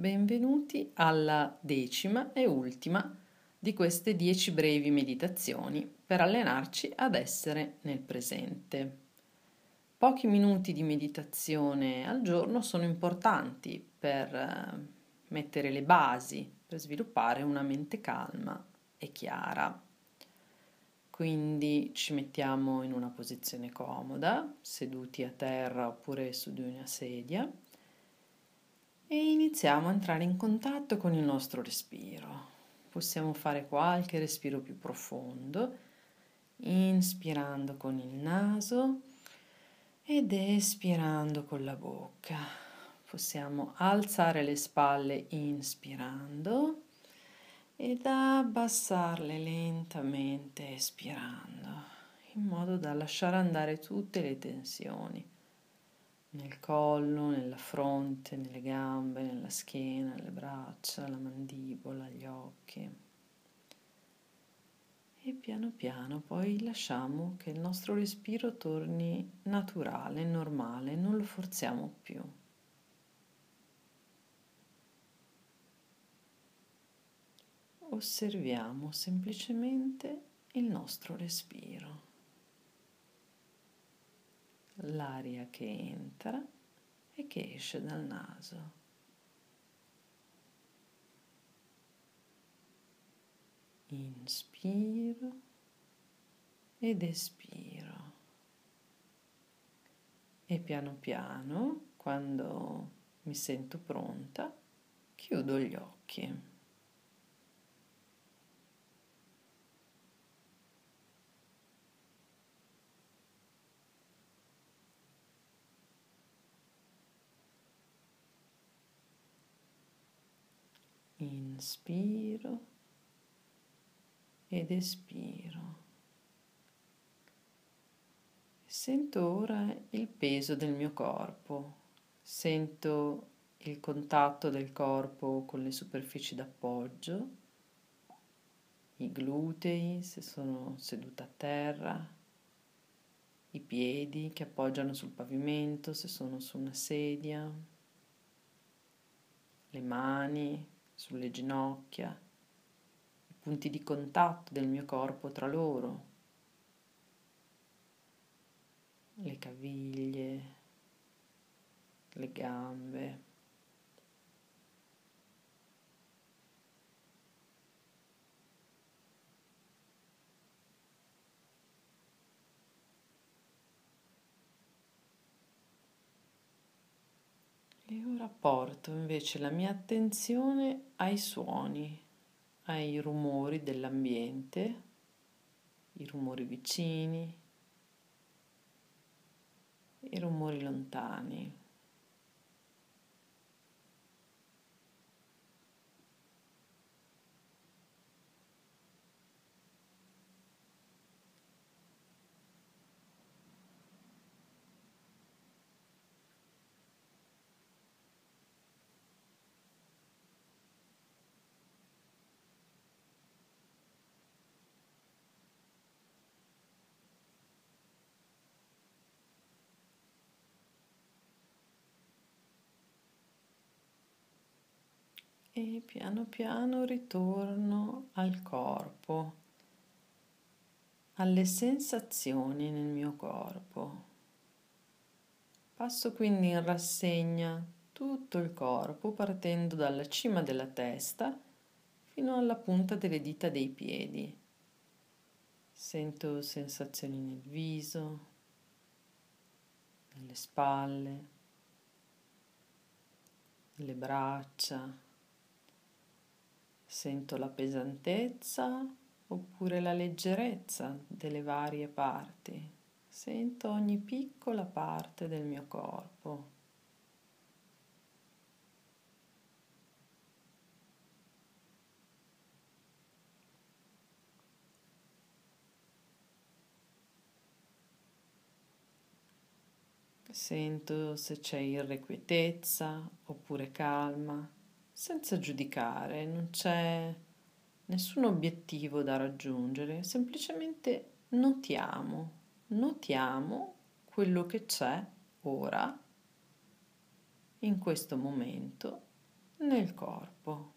Benvenuti alla decima e ultima di queste dieci brevi meditazioni per allenarci ad essere nel presente. Pochi minuti di meditazione al giorno sono importanti per eh, mettere le basi, per sviluppare una mente calma e chiara. Quindi ci mettiamo in una posizione comoda, seduti a terra oppure su di una sedia e iniziamo a entrare in contatto con il nostro respiro. Possiamo fare qualche respiro più profondo, inspirando con il naso ed espirando con la bocca. Possiamo alzare le spalle inspirando ed abbassarle lentamente espirando, in modo da lasciare andare tutte le tensioni nel collo, nella fronte, nelle gambe, nella schiena, le braccia, la mandibola, gli occhi. E piano piano poi lasciamo che il nostro respiro torni naturale, normale, non lo forziamo più. Osserviamo semplicemente il nostro respiro l'aria che entra e che esce dal naso. Inspiro ed espiro. E piano piano, quando mi sento pronta, chiudo gli occhi. Inspiro ed espiro. Sento ora il peso del mio corpo, sento il contatto del corpo con le superfici d'appoggio, i glutei se sono seduta a terra, i piedi che appoggiano sul pavimento se sono su una sedia, le mani sulle ginocchia, i punti di contatto del mio corpo tra loro, le caviglie, le gambe. E ora porto invece la mia attenzione ai suoni, ai rumori dell'ambiente, i rumori vicini, i rumori lontani. E piano piano ritorno al corpo, alle sensazioni nel mio corpo. Passo quindi in rassegna tutto il corpo partendo dalla cima della testa fino alla punta delle dita dei piedi. Sento sensazioni nel viso, nelle spalle, nelle braccia Sento la pesantezza oppure la leggerezza delle varie parti. Sento ogni piccola parte del mio corpo. Sento se c'è irrequietezza oppure calma senza giudicare, non c'è nessun obiettivo da raggiungere, semplicemente notiamo, notiamo quello che c'è ora, in questo momento, nel corpo,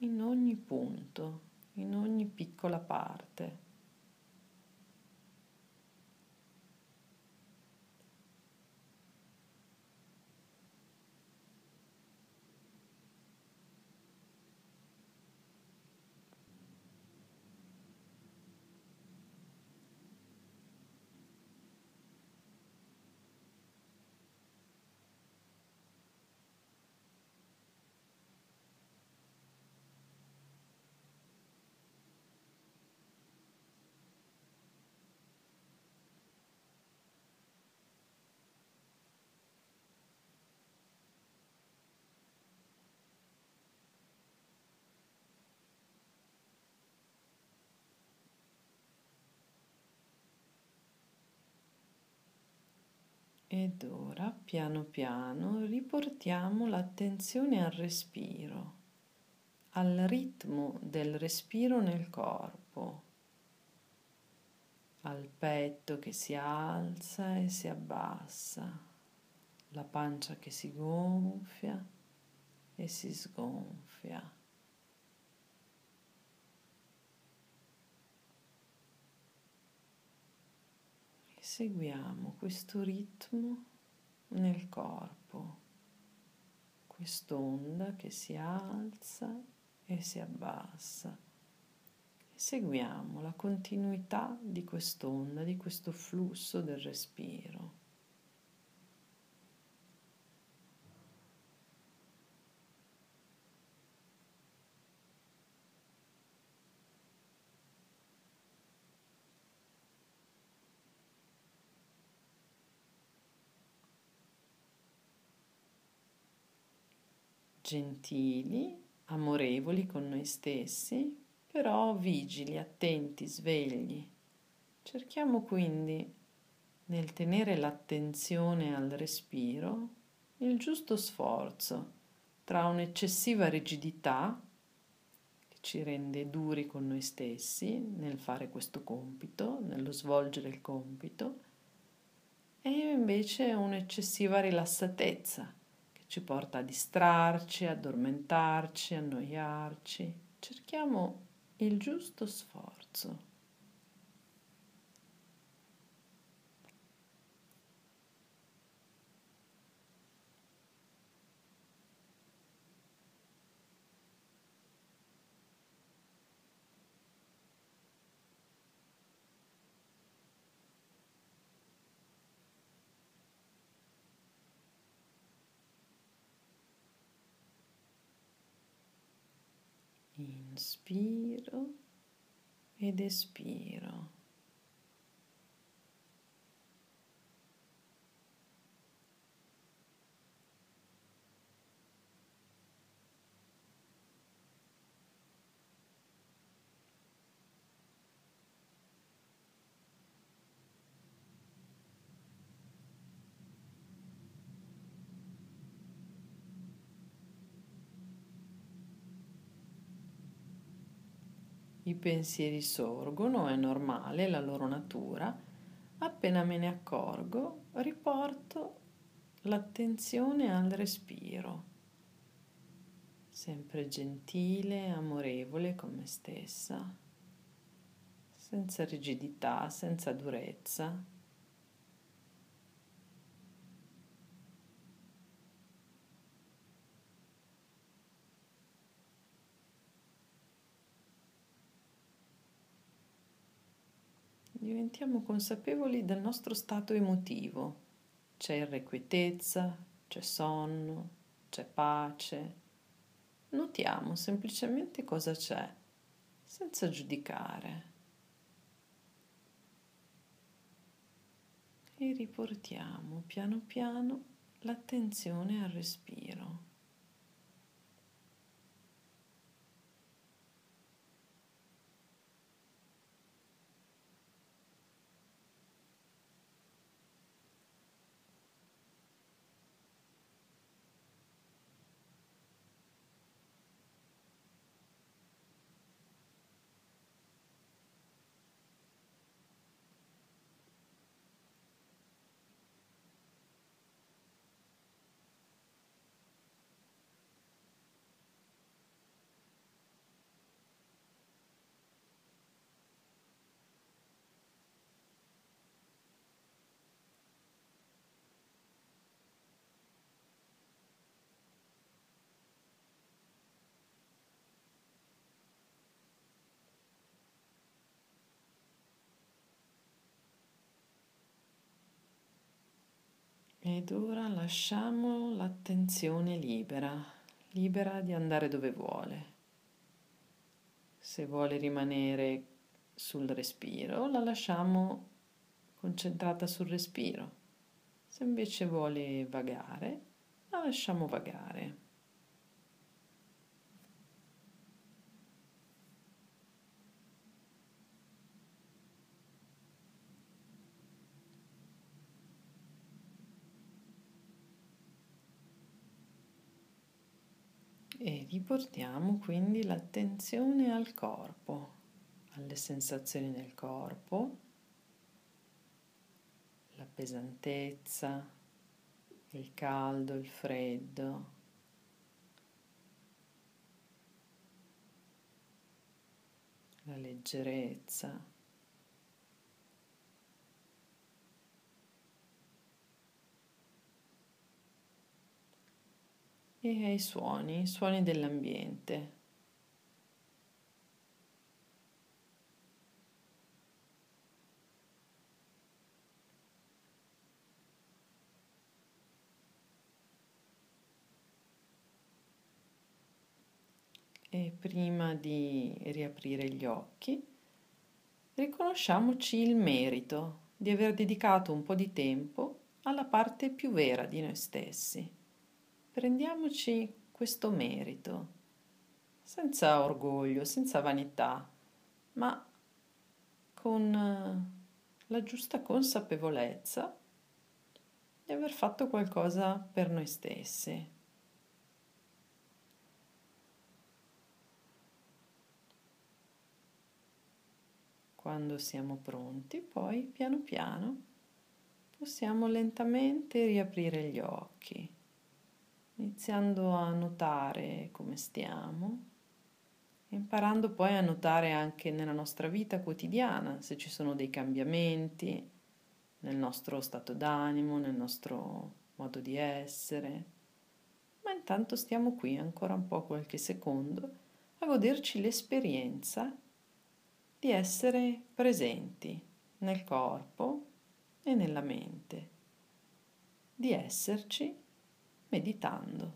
in ogni punto, in ogni piccola parte. Ed ora, piano piano, riportiamo l'attenzione al respiro, al ritmo del respiro nel corpo, al petto che si alza e si abbassa, la pancia che si gonfia e si sgonfia. Seguiamo questo ritmo nel corpo, quest'onda che si alza e si abbassa. Seguiamo la continuità di quest'onda, di questo flusso del respiro. Gentili, amorevoli con noi stessi, però vigili, attenti, svegli. Cerchiamo quindi, nel tenere l'attenzione al respiro, il giusto sforzo tra un'eccessiva rigidità che ci rende duri con noi stessi nel fare questo compito, nello svolgere il compito, e invece un'eccessiva rilassatezza ci porta a distrarci, addormentarci, annoiarci. Cerchiamo il giusto sforzo. Inspiro ed espiro. I pensieri sorgono, è normale, la loro natura. Appena me ne accorgo, riporto l'attenzione al respiro, sempre gentile, amorevole con me stessa, senza rigidità, senza durezza. Diventiamo consapevoli del nostro stato emotivo. C'è irrequietezza, c'è sonno, c'è pace. Notiamo semplicemente cosa c'è, senza giudicare. E riportiamo piano piano l'attenzione al respiro. Ed ora lasciamo l'attenzione libera, libera di andare dove vuole. Se vuole rimanere sul respiro, la lasciamo concentrata sul respiro. Se invece vuole vagare, la lasciamo vagare. E riportiamo quindi l'attenzione al corpo, alle sensazioni del corpo, la pesantezza, il caldo, il freddo. La leggerezza. E ai suoni, suoni dell'ambiente. E prima di riaprire gli occhi, riconosciamoci il merito di aver dedicato un po' di tempo alla parte più vera di noi stessi prendiamoci questo merito, senza orgoglio, senza vanità, ma con eh, la giusta consapevolezza di aver fatto qualcosa per noi stessi. Quando siamo pronti, poi piano piano possiamo lentamente riaprire gli occhi iniziando a notare come stiamo, imparando poi a notare anche nella nostra vita quotidiana se ci sono dei cambiamenti nel nostro stato d'animo, nel nostro modo di essere. Ma intanto stiamo qui ancora un po' qualche secondo a goderci l'esperienza di essere presenti nel corpo e nella mente, di esserci meditando.